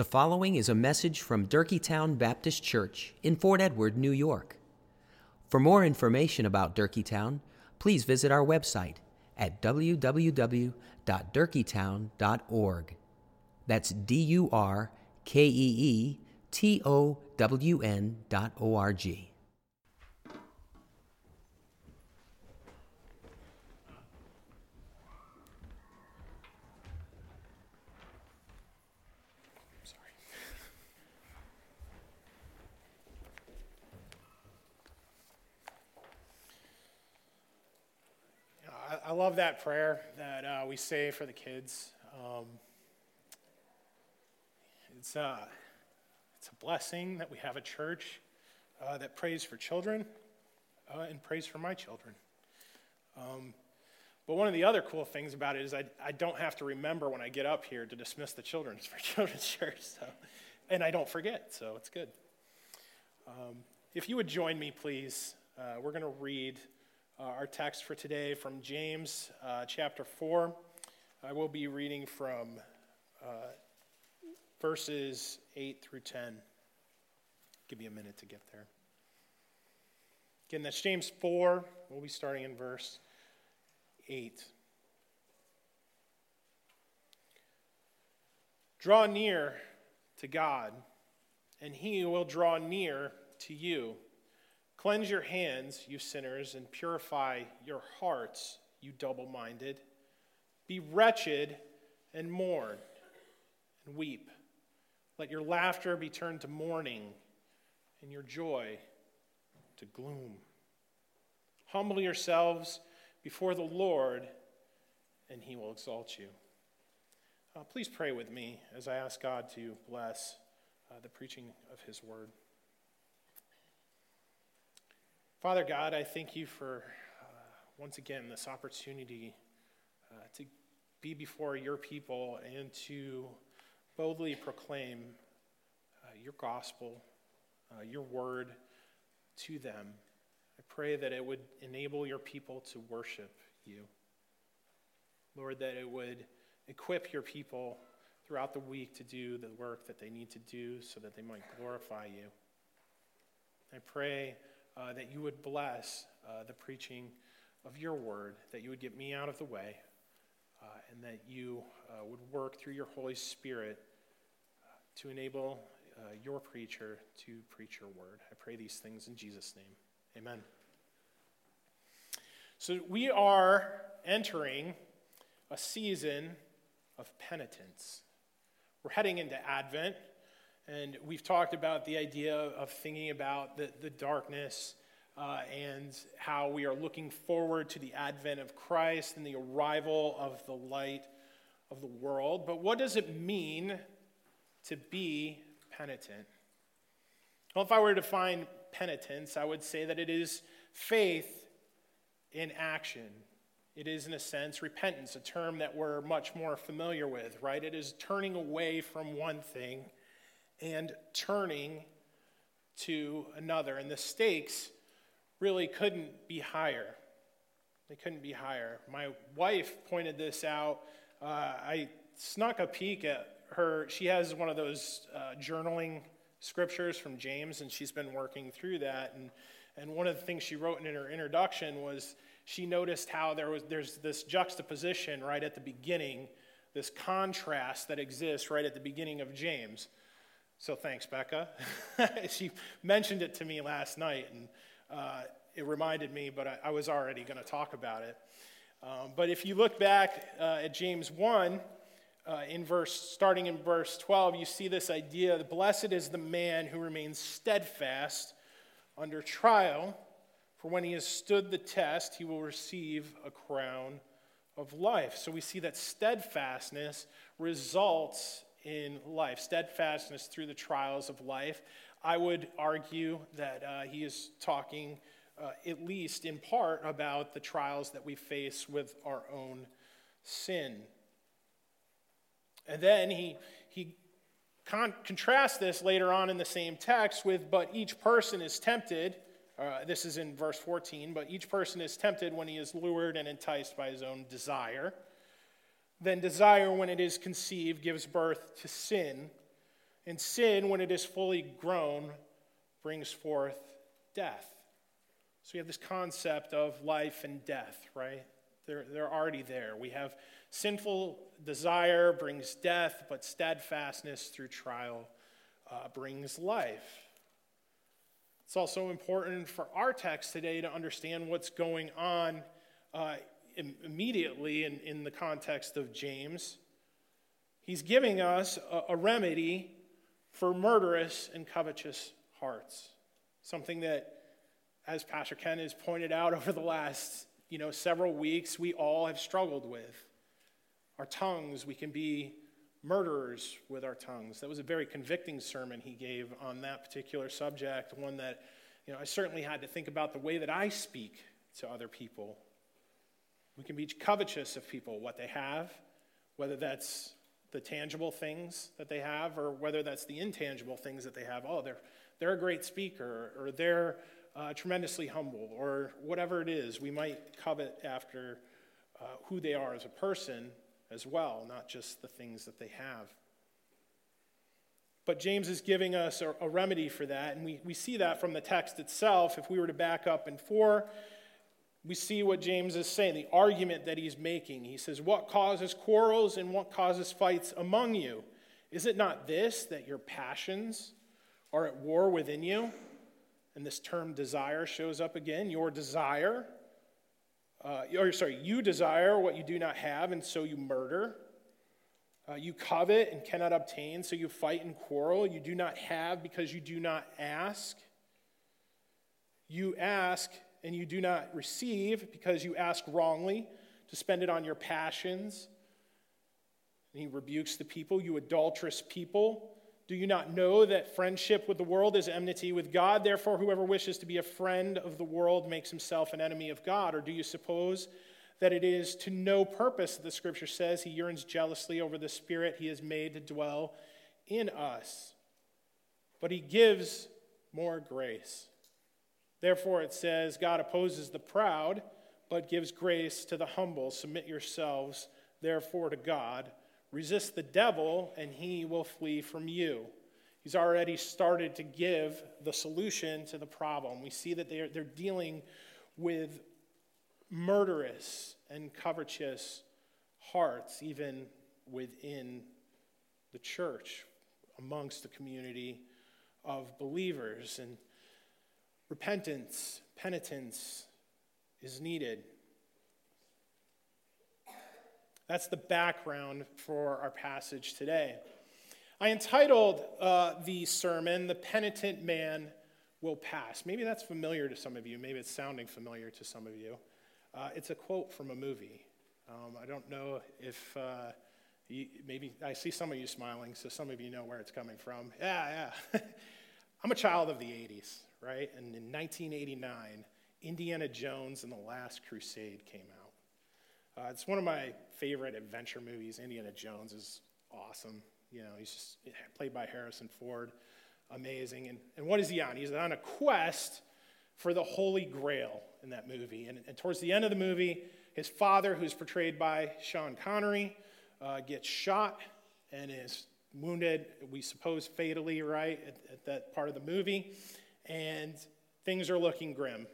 The following is a message from Durkeetown Baptist Church in Fort Edward, New York. For more information about Durkeetown, please visit our website at www.durkeetown.org. That's D U R K E E T O W N dot O R G. I love that prayer that uh, we say for the kids. Um, it's, uh, it's a blessing that we have a church uh, that prays for children uh, and prays for my children. Um, but one of the other cool things about it is I, I don't have to remember when I get up here to dismiss the children for children's church. So, and I don't forget, so it's good. Um, if you would join me, please, uh, we're going to read uh, our text for today from James uh, chapter 4. I will be reading from uh, verses 8 through 10. Give me a minute to get there. Again, that's James 4. We'll be starting in verse 8. Draw near to God, and he will draw near to you. Cleanse your hands, you sinners, and purify your hearts, you double minded. Be wretched and mourn and weep. Let your laughter be turned to mourning and your joy to gloom. Humble yourselves before the Lord, and he will exalt you. Uh, please pray with me as I ask God to bless uh, the preaching of his word. Father God, I thank you for uh, once again this opportunity uh, to be before your people and to boldly proclaim uh, your gospel, uh, your word to them. I pray that it would enable your people to worship you. Lord, that it would equip your people throughout the week to do the work that they need to do so that they might glorify you. I pray uh, that you would bless uh, the preaching of your word, that you would get me out of the way, uh, and that you uh, would work through your Holy Spirit uh, to enable uh, your preacher to preach your word. I pray these things in Jesus' name. Amen. So we are entering a season of penitence. We're heading into Advent. And we've talked about the idea of thinking about the, the darkness uh, and how we are looking forward to the advent of Christ and the arrival of the light of the world. But what does it mean to be penitent? Well, if I were to define penitence, I would say that it is faith in action. It is, in a sense, repentance, a term that we're much more familiar with, right? It is turning away from one thing and turning to another. And the stakes really couldn't be higher. They couldn't be higher. My wife pointed this out. Uh, I snuck a peek at her. She has one of those uh, journaling scriptures from James, and she's been working through that. And, and one of the things she wrote in her introduction was she noticed how there was, there's this juxtaposition right at the beginning, this contrast that exists right at the beginning of James. So thanks, Becca. she mentioned it to me last night, and uh, it reminded me, but I, I was already going to talk about it. Um, but if you look back uh, at James 1, uh, in verse, starting in verse 12, you see this idea blessed is the man who remains steadfast under trial, for when he has stood the test, he will receive a crown of life. So we see that steadfastness results in life, steadfastness through the trials of life. I would argue that uh, he is talking, uh, at least in part, about the trials that we face with our own sin. And then he, he con- contrasts this later on in the same text with, but each person is tempted. Uh, this is in verse 14, but each person is tempted when he is lured and enticed by his own desire. Then desire, when it is conceived, gives birth to sin. And sin, when it is fully grown, brings forth death. So we have this concept of life and death, right? They're, they're already there. We have sinful desire brings death, but steadfastness through trial uh, brings life. It's also important for our text today to understand what's going on uh, immediately in, in the context of James. He's giving us a, a remedy for murderous and covetous hearts, something that, as Pastor Ken has pointed out over the last you know, several weeks, we all have struggled with. Our tongues, we can be murderers with our tongues. That was a very convicting sermon he gave on that particular subject, one that, you know, I certainly had to think about the way that I speak to other people. We can be covetous of people, what they have, whether that's the tangible things that they have or whether that's the intangible things that they have. Oh, they're, they're a great speaker or they're uh, tremendously humble or whatever it is. We might covet after uh, who they are as a person as well, not just the things that they have. But James is giving us a, a, remedy for that, and we, we see that from the text itself. If we were to back up in 4, we see what James is saying, the argument that he's making. He says, What causes quarrels and what causes fights among you? Is it not this, that your passions are at war within you? And this term desire shows up again. Your desire uh, or sorry, you desire what you do not have, and so you murder. Uh, you covet and cannot obtain, so you fight and quarrel. You do not have because you do not ask. You ask and you do not receive because you ask wrongly to spend it on your passions. And he rebukes the people, you adulterous people. Do you not know that friendship with the world is enmity with God? Therefore, whoever wishes to be a friend of the world makes himself an enemy of God. Or do you suppose that it is to no purpose that the scripture says he yearns jealously over the spirit he has made to dwell in us? But he gives more grace. Therefore, it says, God opposes the proud, but gives grace to the humble. Submit yourselves, therefore, to God. Resist the devil, and he will flee from you. He's already started to give the solution to the problem. We see that they're, they're dealing with murderous and covetous hearts, even within the church, amongst the community of believers. And repentance, penitence is needed. That's the background for our passage today. I entitled uh, the sermon, The Penitent Man Will Pass. Maybe that's familiar to some of you. Maybe it's sounding familiar to some of you. Uh, it's a quote from a movie. Um, I don't know if uh, you, maybe I see some of you smiling, so some of you know where it's coming from. Yeah, yeah. I'm a child of the 80s, right? And in 1989, Indiana Jones and the Last Crusade came out. Uh, it's one of my favorite adventure movies. Indiana Jones is awesome. You know, he's just played by Harrison Ford, amazing. And, and what is he on? He's on a quest for the Holy Grail in that movie. And, and towards the end of the movie, his father, who's portrayed by Sean Connery, uh, gets shot and is wounded, we suppose fatally, right, at, at, that part of the movie. And things are looking grim.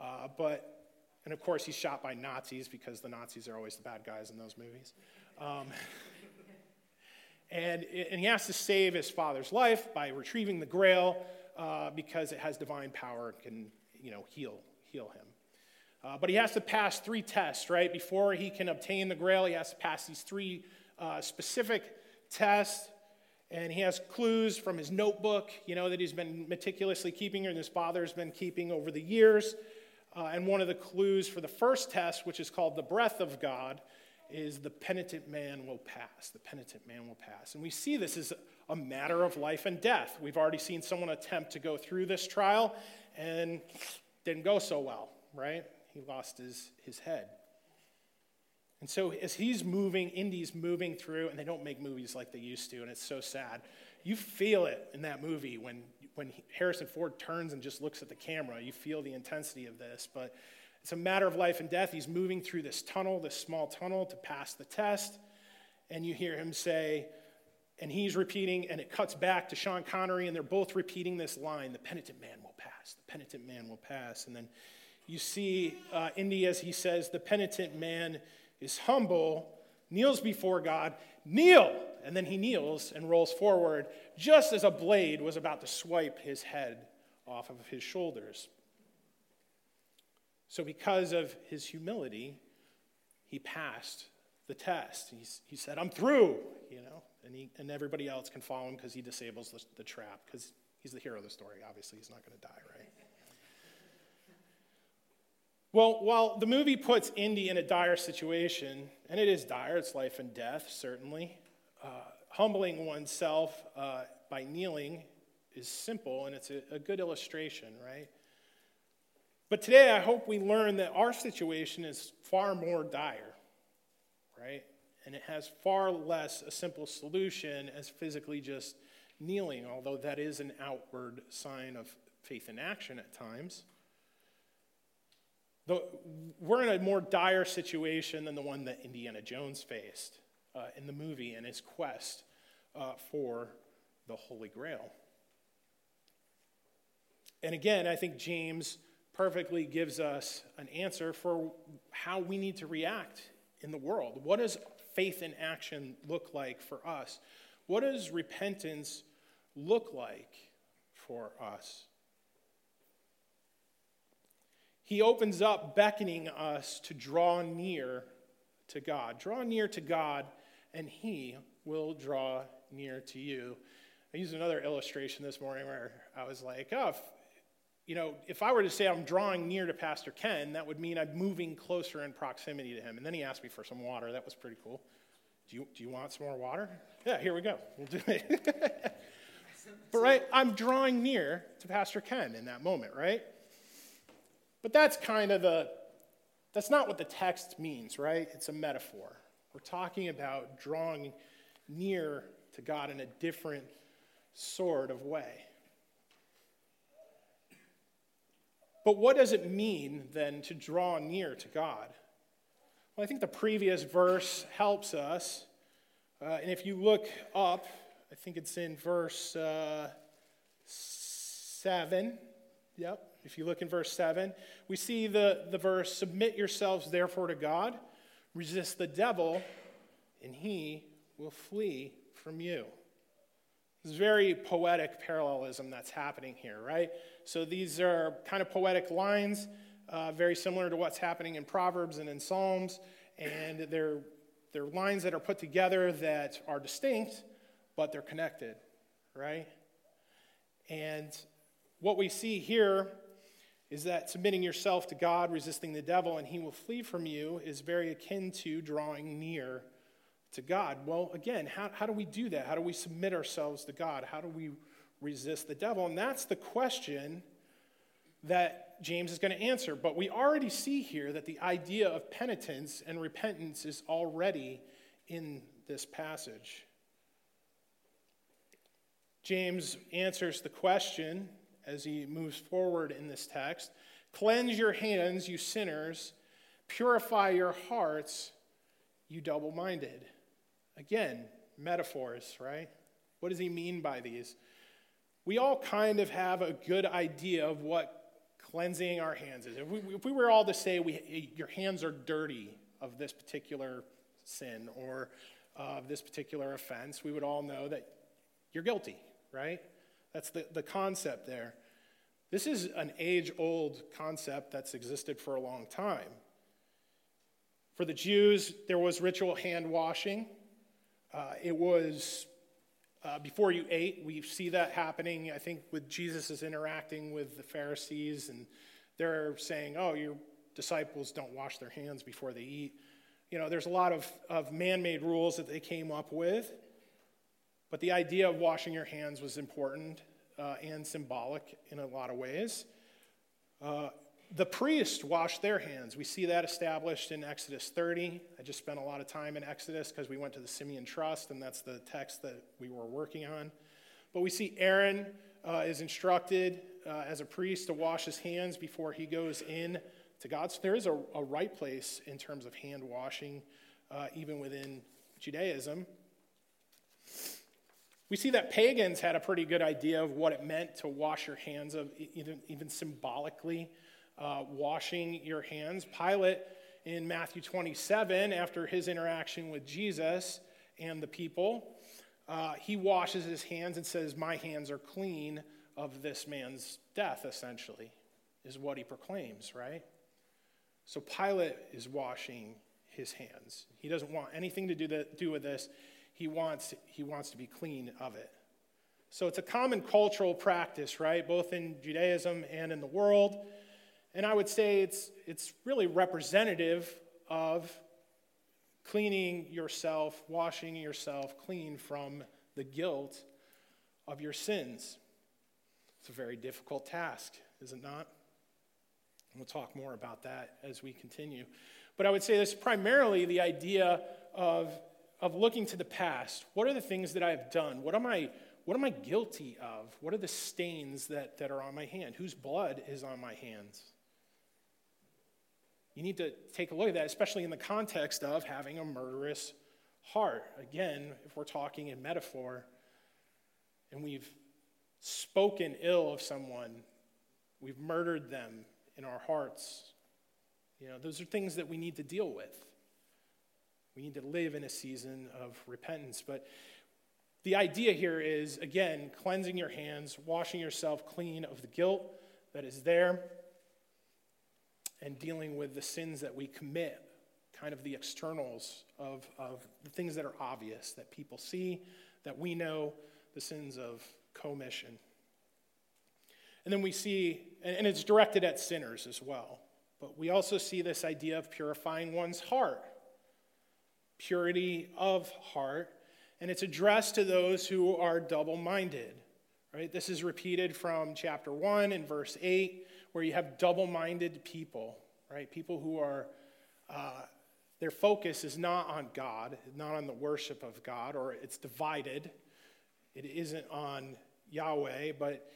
Uh, but and of course, he's shot by Nazis because the Nazis are always the bad guys in those movies. Um, and, and he has to save his father's life by retrieving the grail uh, because it has divine power and can you know, heal, heal him. Uh, but he has to pass three tests, right? Before he can obtain the grail, he has to pass these three uh, specific tests. And he has clues from his notebook, you know, that he's been meticulously keeping and his father's been keeping over the years. Uh, and one of the clues for the first test, which is called the breath of God, is the penitent man will pass. The penitent man will pass. And we see this as a matter of life and death. We've already seen someone attempt to go through this trial and didn't go so well, right? He lost his, his head. And so as he's moving, Indy's moving through, and they don't make movies like they used to, and it's so sad. You feel it in that movie when when Harrison Ford turns and just looks at the camera, you feel the intensity of this. But it's a matter of life and death. He's moving through this tunnel, this small tunnel, to pass the test. And you hear him say, and he's repeating, and it cuts back to Sean Connery, and they're both repeating this line the penitent man will pass, the penitent man will pass. And then you see uh, Indy as he says, the penitent man is humble, kneels before God, kneel! And then he kneels and rolls forward just as a blade was about to swipe his head off of his shoulders. So, because of his humility, he passed the test. He's, he said, I'm through, you know, and, he, and everybody else can follow him because he disables the, the trap, because he's the hero of the story. Obviously, he's not going to die, right? Well, while the movie puts Indy in a dire situation, and it is dire, it's life and death, certainly, uh, humbling oneself uh, by kneeling is simple, and it's a, a good illustration, right? But today, I hope we learn that our situation is far more dire, right? And it has far less a simple solution as physically just kneeling, although that is an outward sign of faith in action at times. The, we're in a more dire situation than the one that Indiana Jones faced uh, in the movie in his quest uh, for the Holy Grail. And again, I think James perfectly gives us an answer for how we need to react in the world. What does faith in action look like for us? What does repentance look like for us? He opens up, beckoning us to draw near to God. Draw near to God, and he will draw near to you. I used another illustration this morning where I was like, oh, if, you know, if I were to say I'm drawing near to Pastor Ken, that would mean I'm moving closer in proximity to him. And then he asked me for some water. That was pretty cool. Do you, do you want some more water? Yeah, here we go. We'll do it. but, right, I'm drawing near to Pastor Ken in that moment, right? But that's kind of the, that's not what the text means, right? It's a metaphor. We're talking about drawing near to God in a different sort of way. But what does it mean then to draw near to God? Well, I think the previous verse helps us. Uh, and if you look up, I think it's in verse uh, 7. Yep. If you look in verse 7, we see the, the verse Submit yourselves therefore to God, resist the devil, and he will flee from you. It's very poetic parallelism that's happening here, right? So these are kind of poetic lines, uh, very similar to what's happening in Proverbs and in Psalms, and they're, they're lines that are put together that are distinct, but they're connected, right? And what we see here is that submitting yourself to God, resisting the devil, and he will flee from you is very akin to drawing near to God. Well, again, how, how do we do that? How do we submit ourselves to God? How do we resist the devil? And that's the question that James is going to answer. But we already see here that the idea of penitence and repentance is already in this passage. James answers the question as he moves forward in this text. Cleanse your hands, you sinners. Purify your hearts, you double minded. Again, metaphors, right? What does he mean by these? We all kind of have a good idea of what cleansing our hands is. If we, if we were all to say we, your hands are dirty of this particular sin or of this particular offense, we would all know that you're guilty, right? That's the, the concept there. This is an age old concept that's existed for a long time. For the Jews, there was ritual hand washing. Uh, it was uh, before you ate. We see that happening, I think, with Jesus is interacting with the Pharisees, and they're saying, Oh, your disciples don't wash their hands before they eat. You know, there's a lot of, of man made rules that they came up with. But the idea of washing your hands was important uh, and symbolic in a lot of ways. Uh, the priests washed their hands. We see that established in Exodus 30. I just spent a lot of time in Exodus because we went to the Simeon Trust, and that's the text that we were working on. But we see Aaron uh, is instructed uh, as a priest to wash his hands before he goes in to God. So there is a, a right place in terms of hand washing, uh, even within Judaism. We see that pagans had a pretty good idea of what it meant to wash your hands, of even, even symbolically uh, washing your hands. Pilate in Matthew 27, after his interaction with Jesus and the people, uh, he washes his hands and says, My hands are clean of this man's death, essentially, is what he proclaims, right? So Pilate is washing his hands. He doesn't want anything to do, do with this. He wants, he wants to be clean of it. So it's a common cultural practice, right? Both in Judaism and in the world. And I would say it's, it's really representative of cleaning yourself, washing yourself clean from the guilt of your sins. It's a very difficult task, is it not? We'll talk more about that as we continue. But I would say this primarily the idea of, of looking to the past. What are the things that I have done? What am I, what am I guilty of? What are the stains that, that are on my hand? Whose blood is on my hands? You need to take a look at that, especially in the context of having a murderous heart. Again, if we're talking in metaphor, and we've spoken ill of someone, we've murdered them in our hearts. You know, those are things that we need to deal with. We need to live in a season of repentance. But the idea here is, again, cleansing your hands, washing yourself clean of the guilt that is there and dealing with the sins that we commit, kind of the externals of, of the things that are obvious, that people see, that we know, the sins of commission. And then we see, and it's directed at sinners as well, but we also see this idea of purifying one's heart, purity of heart, and it's addressed to those who are double minded. Right? This is repeated from chapter 1 and verse 8 where you have double minded people, right? People who are, uh, their focus is not on God, not on the worship of God, or it's divided. It isn't on Yahweh, but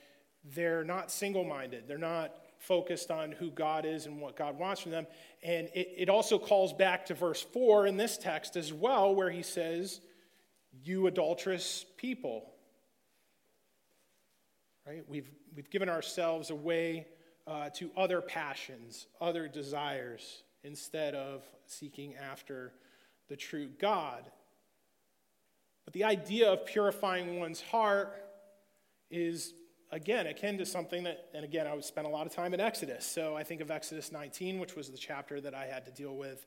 they're not single minded. They're not focused on who God is and what God wants from them. And it, it also calls back to verse 4 in this text as well, where he says, You adulterous people. Right? We've, we've given ourselves away uh, to other passions, other desires, instead of seeking after the true God. But the idea of purifying one's heart is, again, akin to something that, and again, I would spend a lot of time in Exodus. So I think of Exodus 19, which was the chapter that I had to deal with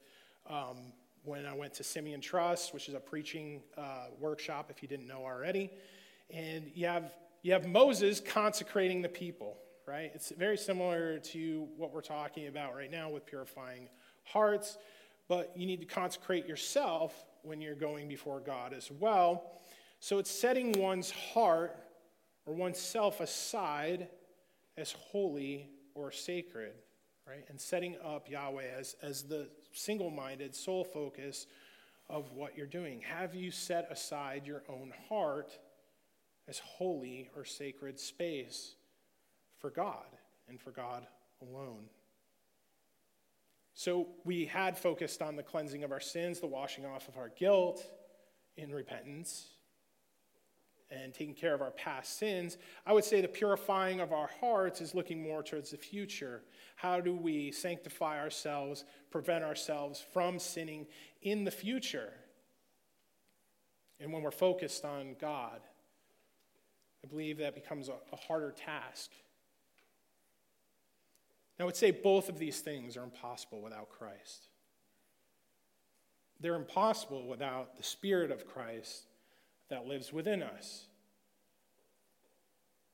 um, when I went to Simeon Trust, which is a preaching uh, workshop, if you didn't know already. And you have, you have Moses consecrating the people right? It's very similar to what we're talking about right now with purifying hearts, but you need to consecrate yourself when you're going before God as well. So it's setting one's heart or oneself aside as holy or sacred, right? And setting up Yahweh as, as the single minded, sole focus of what you're doing. Have you set aside your own heart as holy or sacred space? for God and for God alone. So we had focused on the cleansing of our sins, the washing off of our guilt in repentance, and taking care of our past sins. I would say the purifying of our hearts is looking more towards the future. How do we sanctify ourselves, prevent ourselves from sinning in the future? And when we're focused on God, I believe that becomes a, a harder task. Now, I would say both of these things are impossible without Christ. They're impossible without the Spirit of Christ that lives within us.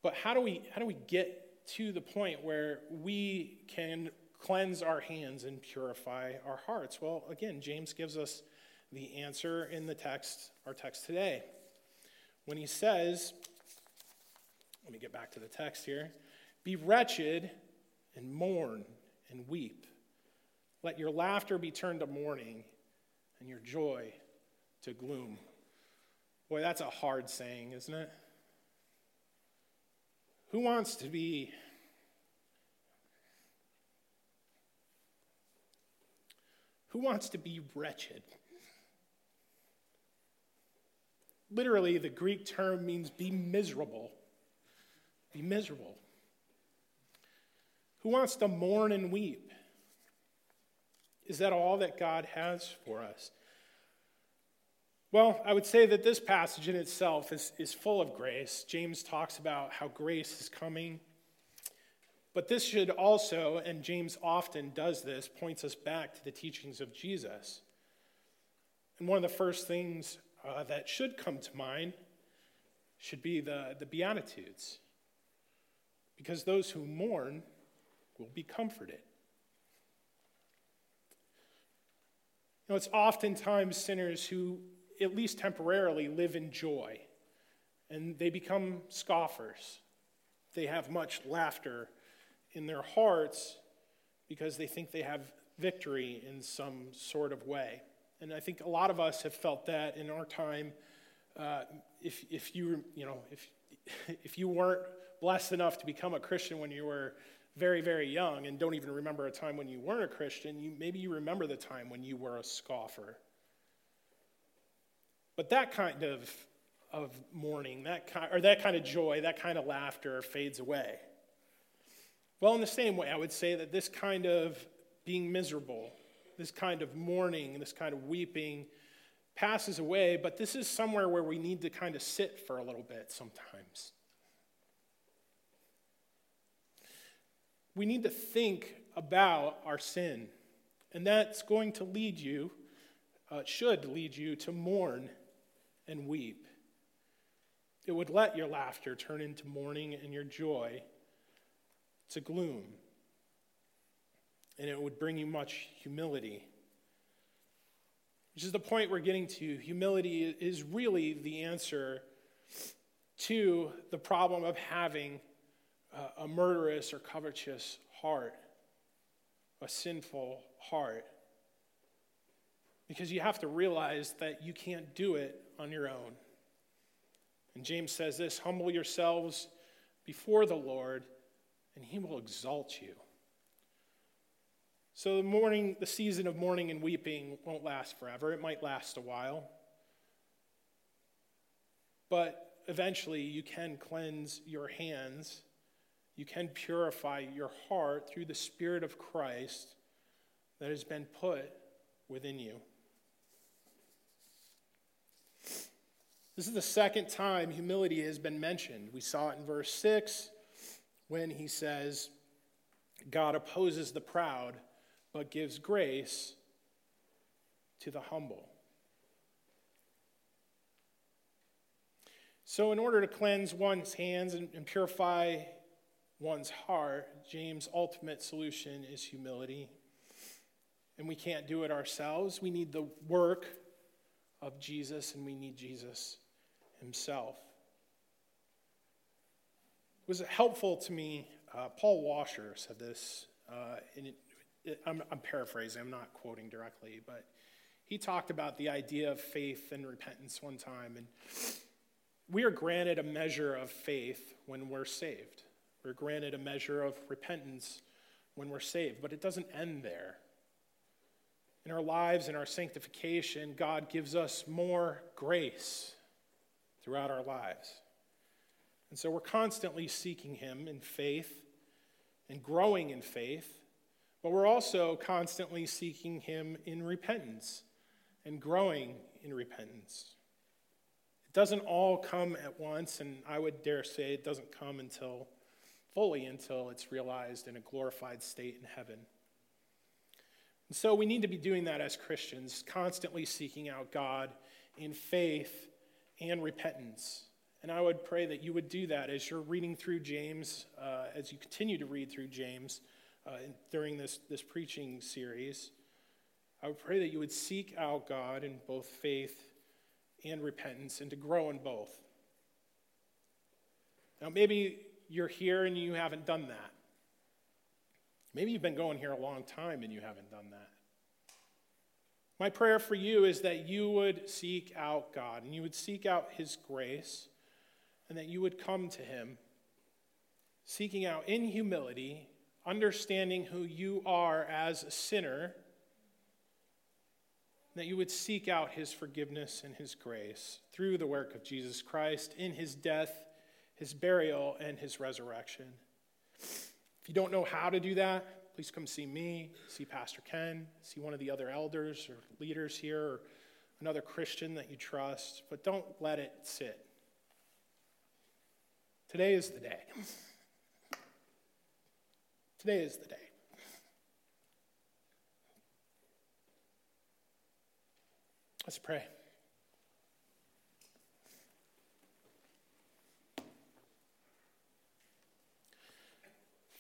But how do we, how do we get to the point where we can cleanse our hands and purify our hearts? Well, again, James gives us the answer in the text, our text today. When he says, let me get back to the text here be wretched and mourn and weep. Let your laughter be turned to mourning and your joy to gloom. Boy, that's a hard saying, isn't it? Who wants to be Who wants to be wretched? Literally, the Greek term means be miserable. Be miserable. Who wants to mourn and weep? Is that all that God has for us? Well, I would say that this passage in itself is, is full of grace. James talks about how grace is coming. But this should also, and James often does this, points us back to the teachings of Jesus. And one of the first things uh, that should come to mind should be the, the Beatitudes. Because those who mourn will be comforted. You know, it's oftentimes sinners who, at least temporarily, live in joy, and they become scoffers. They have much laughter in their hearts because they think they have victory in some sort of way. And I think a lot of us have felt that in our time. Uh, if, if you, you know, if, if you weren't blessed enough to become a Christian when you were very, very young and don't even remember a time when you weren't a Christian, you, maybe you remember the time when you were a scoffer. But that kind of, of mourning, that kind, or that kind of joy, that kind of laughter fades away. Well, in the same way, I would say that this kind of being miserable, this kind of mourning, this kind of weeping passes away, but this is somewhere where we need to kind of sit for a little bit sometimes. we need to think about our sin. And that's going to lead you, uh, should lead you to mourn and weep. It would let your laughter turn into mourning and your joy to gloom. And it would bring you much humility. Which is the point we're getting to. Humility is really the answer to the problem of having a murderous or covetous heart, a sinful heart. Because you have to realize that you can't do it on your own. And James says this humble yourselves before the Lord, and he will exalt you. So the mourning, the season of mourning and weeping won't last forever. It might last a while. But eventually you can cleanse your hands you can purify your heart through the Spirit of Christ that has been put within you. This is the second time humility has been mentioned. We saw it in verse 6 when he says, God opposes the proud, but gives grace to the humble. So, in order to cleanse one's hands and, purify one's heart, James' ultimate solution is humility. And we can't do it ourselves. We need the work of Jesus, and we need Jesus himself. It was helpful to me. Uh, Paul Washer said this, uh, and it, it, I'm, I'm paraphrasing, I'm not quoting directly, but he talked about the idea of faith and repentance one time. And we are granted a measure of faith when we're saved. We're granted a measure of repentance when we're saved, but it doesn't end there. In our lives, in our sanctification, God gives us more grace throughout our lives. And so we're constantly seeking Him in faith and growing in faith, but we're also constantly seeking Him in repentance and growing in repentance. It doesn't all come at once, and I would dare say it doesn't come until fully until it's realized in a glorified state in heaven. And so we need to be doing that as Christians, constantly seeking out God in faith and repentance. And I would pray that you would do that as you're reading through James, uh, as you continue to read through James uh, during this, this preaching series. I would pray that you would seek out God in both faith and repentance and to grow in both. Now, maybe you're here and you haven't done that. Maybe you've been going here a long time and you haven't done that. My prayer for you is that you would seek out God and you would seek out His grace and that you would come to Him, seeking out in humility, understanding who you are as a sinner, that you would seek out his forgiveness and his grace through the work of Jesus Christ in his death, his burial, and his resurrection. If you don't know how to do that, please come see me, see Pastor Ken, see one of the other elders or leaders here, or another Christian that you trust, but don't let it sit. Today is the day. Today is the day. Let's pray.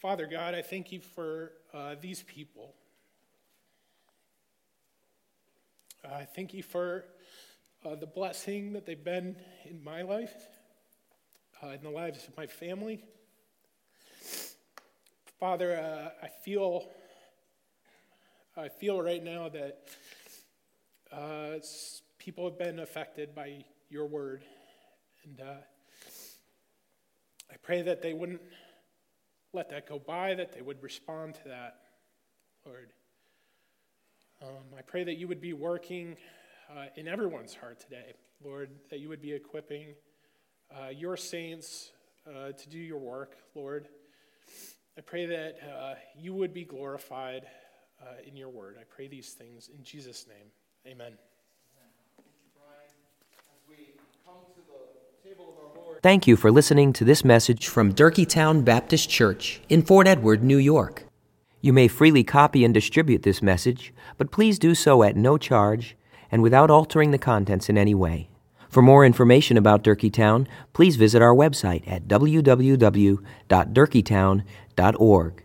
Father God, I thank you for uh, these people. I thank you for uh, the blessing that they've been in my life, uh, in the lives of my family. Father, uh, I feel, I feel right now that uh, people have been affected by your word, and uh, I pray that they wouldn't let that go by, that they would respond to that, Lord. Um, I pray that you would be working uh, in everyone's heart today, Lord, that you would be equipping uh, your saints uh, to do your work, Lord. I pray that uh, you would be glorified uh, in your word. I pray these things in Jesus' name. Amen. Thank you for listening to this message from Durkeetown Baptist Church in Fort Edward, New York. You may freely copy and distribute this message, but please do so at no charge and without altering the contents in any way. For more information about Durkeetown, please visit our website at www.durkeetown.org.